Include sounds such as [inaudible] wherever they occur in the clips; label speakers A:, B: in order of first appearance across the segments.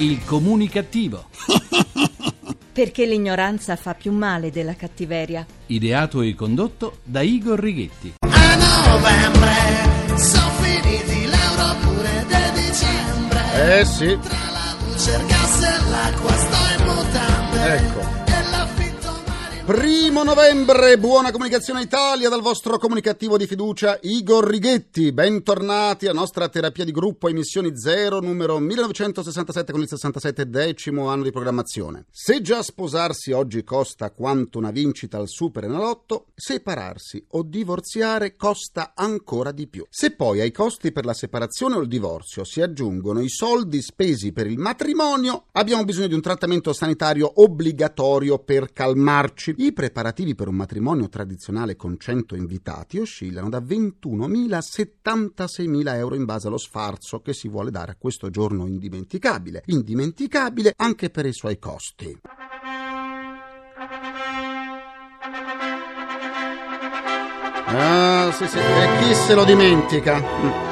A: Il comunicativo. [laughs]
B: Perché l'ignoranza fa più male della cattiveria.
A: Ideato e condotto da Igor Righetti.
C: A novembre sono finiti l'euro pure di dicembre.
D: Eh sì,
C: Tra la luce, il gas e l'acqua sto in mutande.
D: ecco. Primo novembre, buona comunicazione Italia dal vostro comunicativo di fiducia Igor Righetti. Bentornati alla nostra terapia di gruppo emissioni zero numero 1967 con il 67 decimo anno di programmazione. Se già sposarsi oggi costa quanto una vincita al Super Enalotto, separarsi o divorziare costa ancora di più. Se poi ai costi per la separazione o il divorzio si aggiungono i soldi spesi per il matrimonio, abbiamo bisogno di un trattamento sanitario obbligatorio per calmarci. I preparativi per un matrimonio tradizionale con 100 invitati oscillano da 21.000 a 76.000 euro in base allo sfarzo che si vuole dare a questo giorno indimenticabile. Indimenticabile anche per i suoi costi. Ah, sì, sì, e chi se lo dimentica?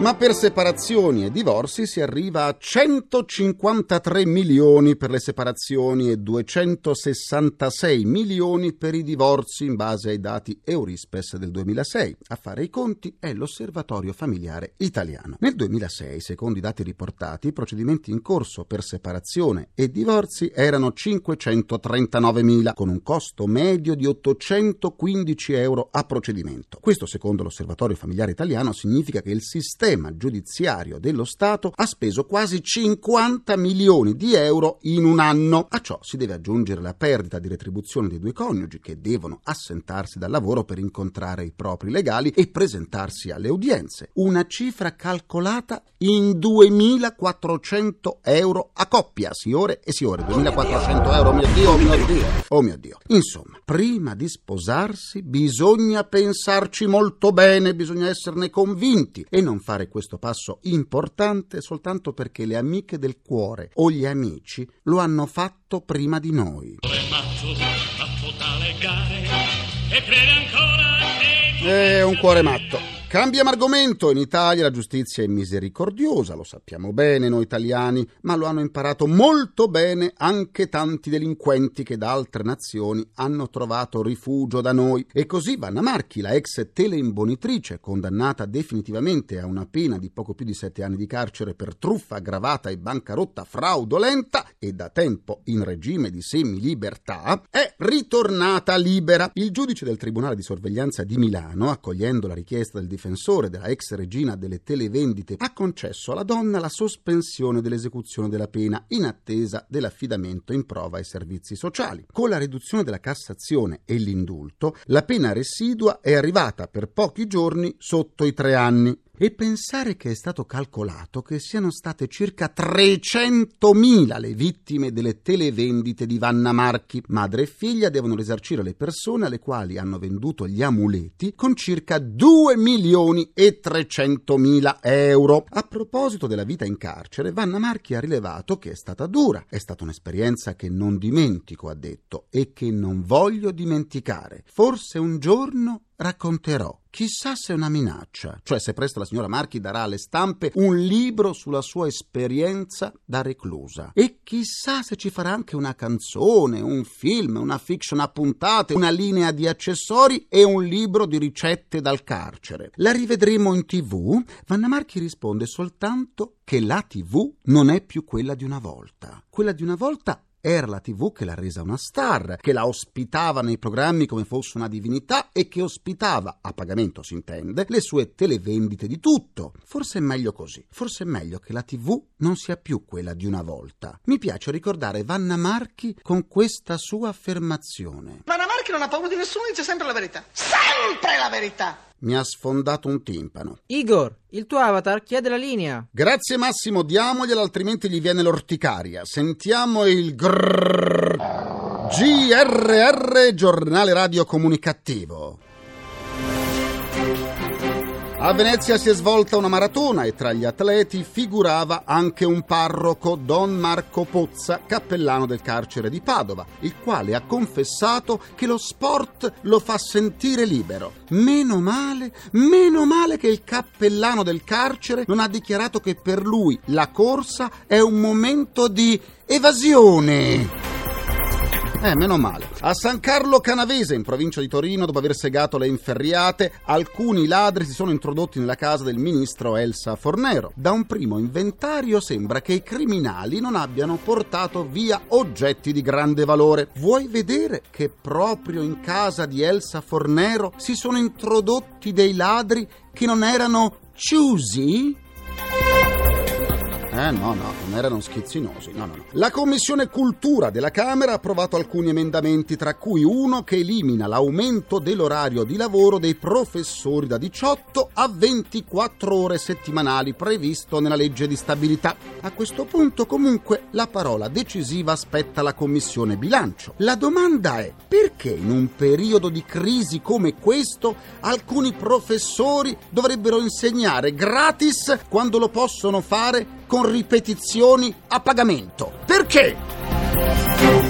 D: Ma per separazioni e divorzi si arriva a 153 milioni per le separazioni e 266 milioni per i divorzi in base ai dati Eurispes del 2006. A fare i conti è l'Osservatorio Familiare Italiano. Nel 2006, secondo i dati riportati, i procedimenti in corso per separazione e divorzi erano 539 mila, con un costo medio di 815 euro a procedimento. Questo, secondo l'Osservatorio Familiare Italiano, significa che il sistema giudiziario dello Stato ha speso quasi 50 milioni di euro in un anno. A ciò si deve aggiungere la perdita di retribuzione dei due coniugi che devono assentarsi dal lavoro per incontrare i propri legali e presentarsi alle udienze. Una cifra calcolata in 2400 euro a coppia, signore e signore. 2400 euro, mio Dio, mio Dio, oh mio Dio. Insomma, prima di sposarsi bisogna pensarci molto bene, bisogna esserne convinti e non fare questo passo importante soltanto perché le amiche del cuore o gli amici lo hanno fatto prima di noi.
E: È
D: un cuore matto. Cambiamo argomento. In Italia la giustizia è misericordiosa, lo sappiamo bene noi italiani, ma lo hanno imparato molto bene anche tanti delinquenti che da altre nazioni hanno trovato rifugio da noi. E così Vanna Marchi, la ex teleimbonitrice, condannata definitivamente a una pena di poco più di sette anni di carcere per truffa aggravata e bancarotta fraudolenta e da tempo in regime di semilibertà, è ritornata libera. Il giudice del Tribunale di sorveglianza di Milano, accogliendo la richiesta del difensore della ex regina delle televendite, ha concesso alla donna la sospensione dell'esecuzione della pena in attesa dell'affidamento in prova ai servizi sociali. Con la riduzione della Cassazione e l'indulto, la pena residua è arrivata per pochi giorni sotto i tre anni. E pensare che è stato calcolato che siano state circa 300.000 le vittime delle televendite di Vanna Marchi. Madre e figlia devono risarcire le persone alle quali hanno venduto gli amuleti con circa 2 milioni e 300.000 euro. A proposito della vita in carcere, Vanna Marchi ha rilevato che è stata dura. È stata un'esperienza che non dimentico, ha detto, e che non voglio dimenticare. Forse un giorno racconterò. Chissà se è una minaccia, cioè se presto la signora Marchi darà alle stampe un libro sulla sua esperienza da reclusa. E chissà se ci farà anche una canzone, un film, una fiction a puntate, una linea di accessori e un libro di ricette dal carcere. La rivedremo in tv? Vanna Marchi risponde soltanto che la tv non è più quella di una volta. Quella di una volta era la TV che l'ha resa una star, che la ospitava nei programmi come fosse una divinità e che ospitava, a pagamento si intende, le sue televendite di tutto. Forse è meglio così, forse è meglio che la TV non sia più quella di una volta. Mi piace ricordare Vanna Marchi con questa sua affermazione.
C: Vanna Marchi non ha paura di nessuno, dice sempre la verità. Sempre la verità!
D: Mi ha sfondato un timpano.
F: Igor, il tuo avatar chiede la linea.
D: Grazie Massimo, diamogliela altrimenti gli viene l'orticaria. Sentiamo il grrrr. GRR, giornale radio comunicativo. A Venezia si è svolta una maratona e tra gli atleti figurava anche un parroco, Don Marco Pozza, cappellano del carcere di Padova, il quale ha confessato che lo sport lo fa sentire libero. Meno male, meno male che il cappellano del carcere non ha dichiarato che per lui la corsa è un momento di evasione. Eh, meno male. A San Carlo Canavese, in provincia di Torino, dopo aver segato le inferriate, alcuni ladri si sono introdotti nella casa del ministro Elsa Fornero. Da un primo inventario sembra che i criminali non abbiano portato via oggetti di grande valore. Vuoi vedere che proprio in casa di Elsa Fornero si sono introdotti dei ladri che non erano chiusi? Eh no, no, non erano schizzinosi. No, no, no. La Commissione Cultura della Camera ha approvato alcuni emendamenti, tra cui uno che elimina l'aumento dell'orario di lavoro dei professori da 18 a 24 ore settimanali previsto nella legge di stabilità. A questo punto, comunque, la parola decisiva aspetta la Commissione Bilancio. La domanda è perché in un periodo di crisi come questo alcuni professori dovrebbero insegnare gratis quando lo possono fare con ripetizioni a pagamento. Perché?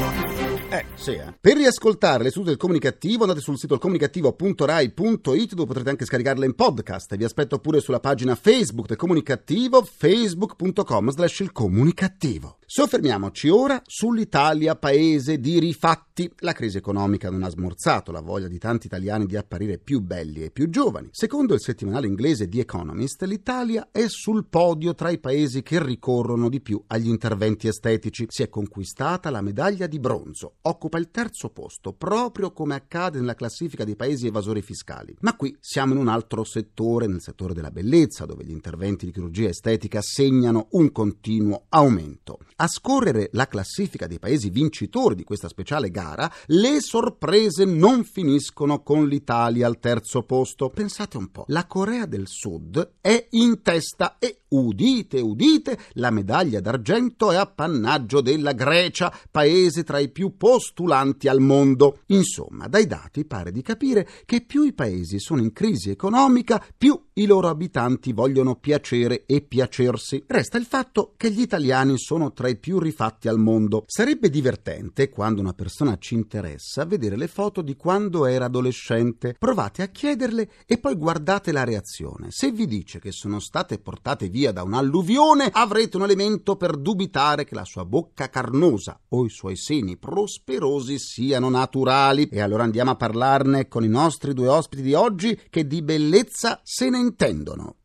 D: Eh, sì, eh. Per riascoltare le sedute del comunicativo andate sul sito comunicativo.rai.it dove potrete anche scaricarle in podcast. Vi aspetto pure sulla pagina Facebook del comunicativo facebook.com slash il comunicativo. Soffermiamoci ora sull'Italia paese di rifatti. La crisi economica non ha smorzato la voglia di tanti italiani di apparire più belli e più giovani. Secondo il settimanale inglese The Economist, l'Italia è sul podio tra i paesi che ricorrono di più agli interventi estetici. Si è conquistata la medaglia di bronzo occupa il terzo posto, proprio come accade nella classifica dei paesi evasori fiscali. Ma qui siamo in un altro settore, nel settore della bellezza, dove gli interventi di chirurgia estetica segnano un continuo aumento. A scorrere la classifica dei paesi vincitori di questa speciale gara, le sorprese non finiscono con l'Italia al terzo posto. Pensate un po', la Corea del Sud è in testa e udite, udite, la medaglia d'argento è appannaggio della Grecia, paese tra i più postulanti al mondo. Insomma, dai dati pare di capire che più i paesi sono in crisi economica, più i loro abitanti vogliono piacere e piacersi. Resta il fatto che gli italiani sono tra i più rifatti al mondo. Sarebbe divertente, quando una persona ci interessa, vedere le foto di quando era adolescente. Provate a chiederle e poi guardate la reazione. Se vi dice che sono state portate via da un'alluvione, avrete un elemento per dubitare che la sua bocca carnosa o i suoi seni prosperosi siano naturali. E allora andiamo a parlarne con i nostri due ospiti di oggi che di bellezza se ne intendono.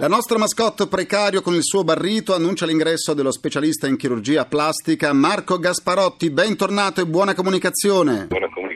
D: La nostra mascotte precario con il suo barrito annuncia l'ingresso dello specialista in chirurgia plastica Marco Gasparotti. Bentornato e buona comunicazione.
G: Buona comunicazione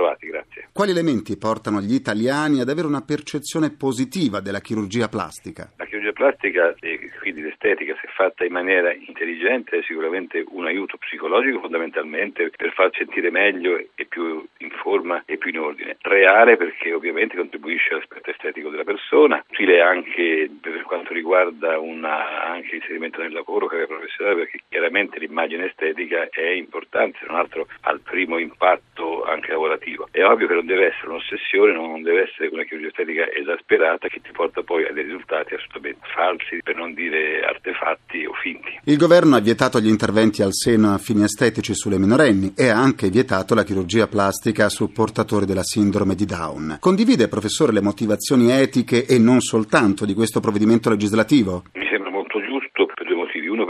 G: trovati, grazie.
D: Quali elementi portano gli italiani ad avere una percezione positiva della chirurgia plastica?
G: La chirurgia plastica e quindi l'estetica, se fatta in maniera intelligente, è sicuramente un aiuto psicologico fondamentalmente per far sentire meglio e più in forma e più in ordine. Reale perché ovviamente contribuisce all'aspetto estetico della persona, utile anche per quanto riguarda una, anche l'inserimento nel lavoro, carriera professionale, perché chiaramente l'immagine estetica è importante, se non altro al primo impatto anche lavorativo. È ovvio che non deve essere un'ossessione, non deve essere una chirurgia estetica esasperata che ti porta poi a dei risultati assolutamente falsi, per non dire artefatti o finti.
D: Il governo ha vietato gli interventi al seno a fini estetici sulle minorenni e ha anche vietato la chirurgia plastica su portatori della sindrome di Down. Condivide, professore, le motivazioni etiche e non soltanto di questo provvedimento legislativo?
G: Mi sembra molto giusto per due motivi. Uno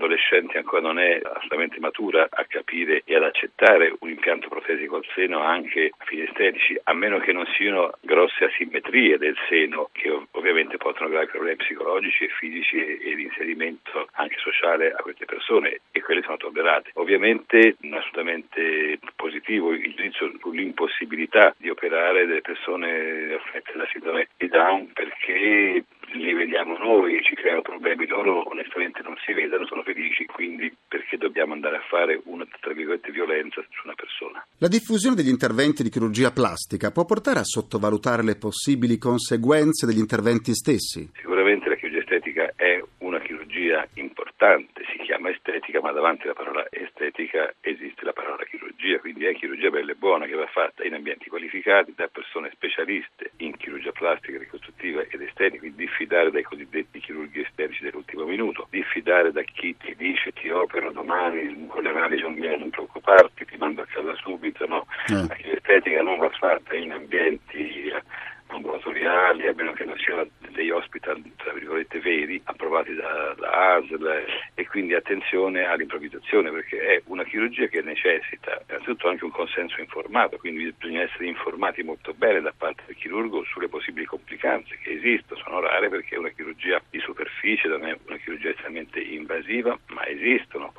G: perché una adolescente ancora non è assolutamente matura a capire e ad accettare un impianto protesico al seno anche a fini estetici, a meno che non siano grosse asimmetrie del seno che ov- ovviamente possono creare problemi psicologici e fisici e, e di inserimento anche sociale a queste persone e quelle sono tollerate. Ovviamente non è assolutamente positivo il giudizio sull'impossibilità di operare delle persone affette da sindrome di Down perché li vediamo noi, ci creano problemi, loro onestamente non si vedono, sono felici, quindi perché dobbiamo andare a fare una tra virgolette violenza su una persona?
D: La diffusione degli interventi di chirurgia plastica può portare a sottovalutare le possibili conseguenze degli interventi stessi?
G: Sicuramente la chirurgia estetica è una chirurgia importante, si chiama estetica, ma davanti alla parola estetica esiste la parola chirurgia, quindi è chirurgia bella e buona che va fatta in ambienti qualificati da persone specialiste in chirurgia plastica, ricostruttiva ed estetica, quindi diffidare dai cosiddetti chirurghi estetici dell'ultimo minuto, diffidare da chi ti dice ti opero domani con le analisi non non preoccuparti, ti mando a casa subito, no?
D: Eh.
G: La chirurgia estetica non va fatta in ambienti ambulatoriali, a meno che non siano degli hospital tra virgolette veri, approvati da, da ASL e quindi attenzione all'improvvisazione perché chirurgia che necessita innanzitutto anche un consenso informato, quindi bisogna essere informati molto bene da parte del chirurgo sulle possibili complicanze che esistono, sono rare perché è una chirurgia di superficie, non è una chirurgia estremamente invasiva, ma esistono,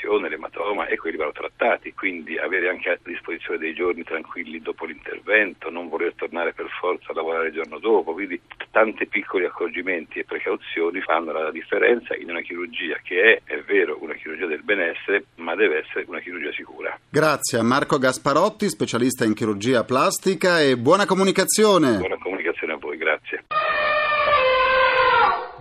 G: l'infezione, l'ematoma e quelli vanno trattati, quindi avere anche a disposizione dei giorni tranquilli dopo l'intervento, non voler tornare per forza a lavorare il giorno dopo, quindi tanti piccoli accorgimenti e precauzioni fanno la differenza in una chirurgia che è, è vero, una chirurgia del benessere, ma deve essere una chirurgia sicura.
D: Grazie a Marco Gasparotti, specialista in chirurgia plastica e buona comunicazione.
G: Buona comunicazione a voi, grazie.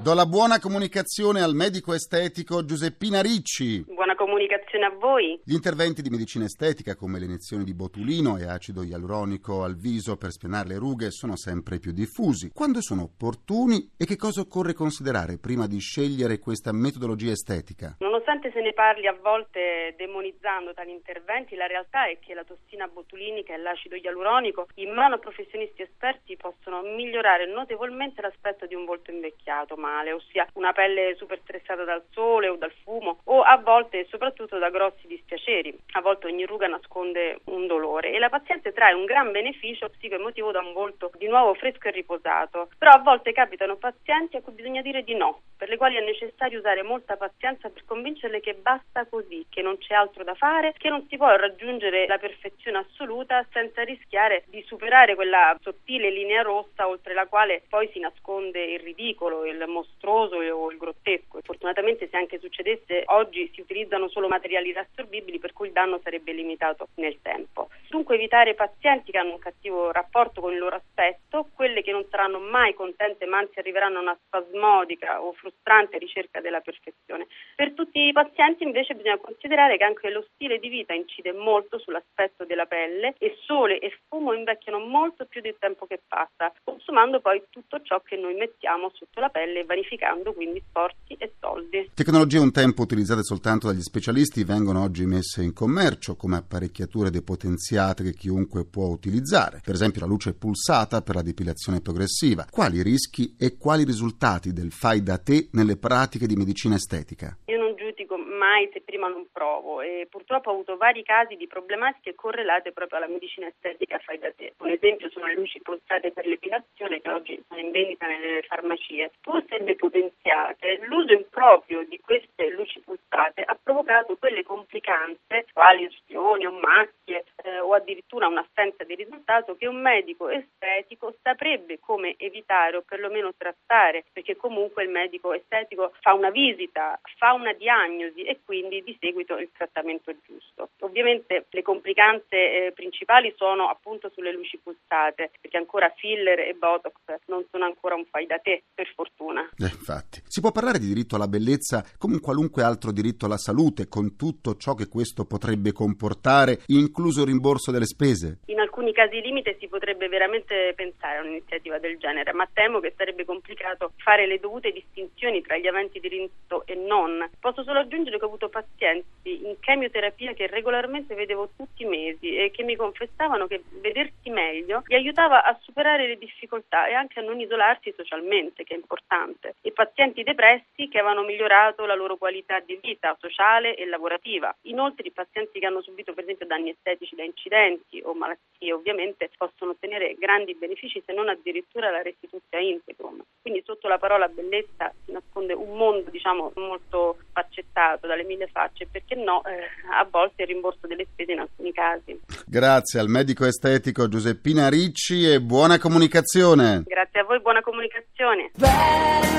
D: Do la buona comunicazione al medico estetico Giuseppina Ricci.
H: Buona comunicazione a voi.
D: Gli interventi di medicina estetica come le iniezioni di botulino e acido ialuronico al viso per spianare le rughe sono sempre più diffusi. Quando sono opportuni e che cosa occorre considerare prima di scegliere questa metodologia estetica?
H: Nonostante se ne parli a volte demonizzando tali interventi, la realtà è che la tossina botulinica e l'acido ialuronico in mano a professionisti esperti possono migliorare notevolmente l'aspetto di un volto invecchiato male, ossia una pelle super stressata dal sole o dal fumo o a volte soprattutto da grossi dispiaceri. A volte ogni ruga nasconde un dolore e la paziente trae un gran beneficio psicoemotivo da un volto di nuovo fresco e riposato. Però a volte capitano pazienti a cui bisogna dire di no, per le quali è necessario usare molta pazienza per convincerle che basta così, che non c'è altro da fare, che non si può raggiungere la perfezione assoluta senza rischiare di superare quella sottile linea rossa oltre la quale poi si nasconde il ridicolo, il mostruoso o il grottesco. E fortunatamente se anche succedesse oggi si utilizzano solo materiali riassorbibili per cui il danno sarebbe limitato nel tempo. Dunque evitare pazienti che hanno un cattivo rapporto con il loro aspetto, quelle che non saranno mai contente ma anzi arriveranno a una spasmodica o frustrante ricerca della perfezione. Per tutti i pazienti invece bisogna considerare che anche lo stile di vita incide molto sull'aspetto della pelle e sole e fumo invecchiano molto più del tempo che passa, consumando poi tutto ciò che noi mettiamo sotto la pelle e vanificando quindi sforzi e soldi.
D: Tecnologie un tempo utilizzate soltanto dagli specialisti vengono oggi messe in commercio come apparecchiature depotenziate che chiunque può utilizzare, per esempio la luce pulsata per la depilazione progressiva. Quali rischi e quali risultati del fai da te nelle pratiche di medicina estetica?
H: Mai se prima non provo e purtroppo ho avuto vari casi di problematiche correlate proprio alla medicina estetica fai da te. Un esempio sono le luci pulsate per l'epilazione che oggi sono in vendita nelle farmacie. Pur se depotenziate, l'uso improprio di queste luci pulsate provocato quelle complicanze, quali ustioni o macchie eh, o addirittura un'assenza di risultato che un medico estetico saprebbe come evitare o perlomeno trattare, perché comunque il medico estetico fa una visita, fa una diagnosi e quindi di seguito il trattamento giusto. Ovviamente le complicanze eh, principali sono appunto sulle luci pulsate, perché ancora filler e botox non sono ancora un fai da te, per fortuna.
D: Eh, infatti, si può parlare di diritto alla bellezza come un qualunque altro diritto alla salute, con tutto ciò che questo potrebbe comportare, incluso il rimborso delle spese?
H: In alcuni casi limite si potrebbe veramente pensare a un'iniziativa del genere, ma temo che sarebbe complicato fare le dovute distinzioni tra gli aventi diritto e non. Posso solo aggiungere che ho avuto pazienti in chemioterapia che regolarmente vedevo tutti i mesi e che mi confessavano che vedersi meglio li aiutava a superare le difficoltà e anche a non isolarsi socialmente, che è importante. E pazienti depressi che avevano migliorato la loro qualità di vita sociale e lavorativa. Inoltre i pazienti che hanno subito per esempio danni estetici da incidenti o malattie ovviamente possono ottenere grandi benefici se non addirittura la restituzione integrum. Quindi sotto la parola bellezza si nasconde un mondo diciamo molto sfaccettato dalle mille facce, perché no, eh, a volte il rimborso delle spese in alcuni casi.
D: Grazie al medico estetico Giuseppina Ricci e buona comunicazione.
H: Grazie a voi, buona comunicazione.
C: Impossibile.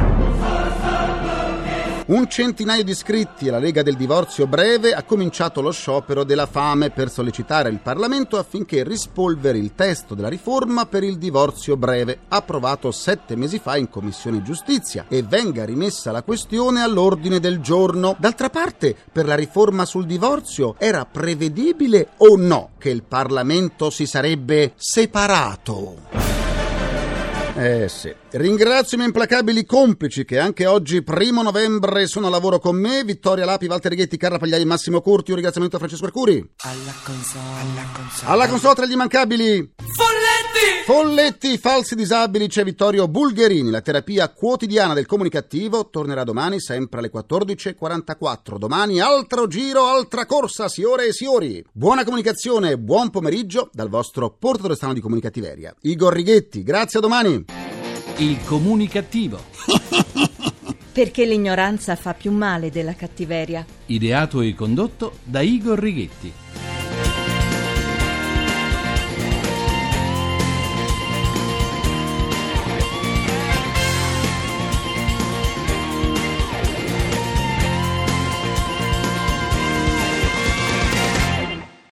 D: Un centinaio di iscritti alla Lega del Divorzio Breve ha cominciato lo sciopero della fame per sollecitare il Parlamento affinché rispolveri il testo della riforma per il divorzio breve, approvato sette mesi fa in Commissione Giustizia, e venga rimessa la questione all'ordine del giorno. D'altra parte, per la riforma sul divorzio era prevedibile o no che il Parlamento si sarebbe separato? Eh sì. Ringrazio i miei implacabili complici che anche oggi, primo novembre, sono a lavoro con me. Vittoria Lapi, Walter Righetti, Carla Pagliai Massimo Curti. Un ringraziamento a Francesco Arcuri.
C: Alla console, alla console.
D: Alla console tra gli immancabili.
C: Folletti!
D: Folletti, falsi disabili, c'è Vittorio Bulgherini. La terapia quotidiana del comunicativo tornerà domani sempre alle 14.44. Domani altro giro, altra corsa, signore e signori. Buona comunicazione, buon pomeriggio dal vostro portatore strano di comunicativeria. Igor Righetti, grazie a domani.
A: Il comunicativo. [laughs]
B: Perché l'ignoranza fa più male della cattiveria.
A: Ideato e condotto da Igor Righetti.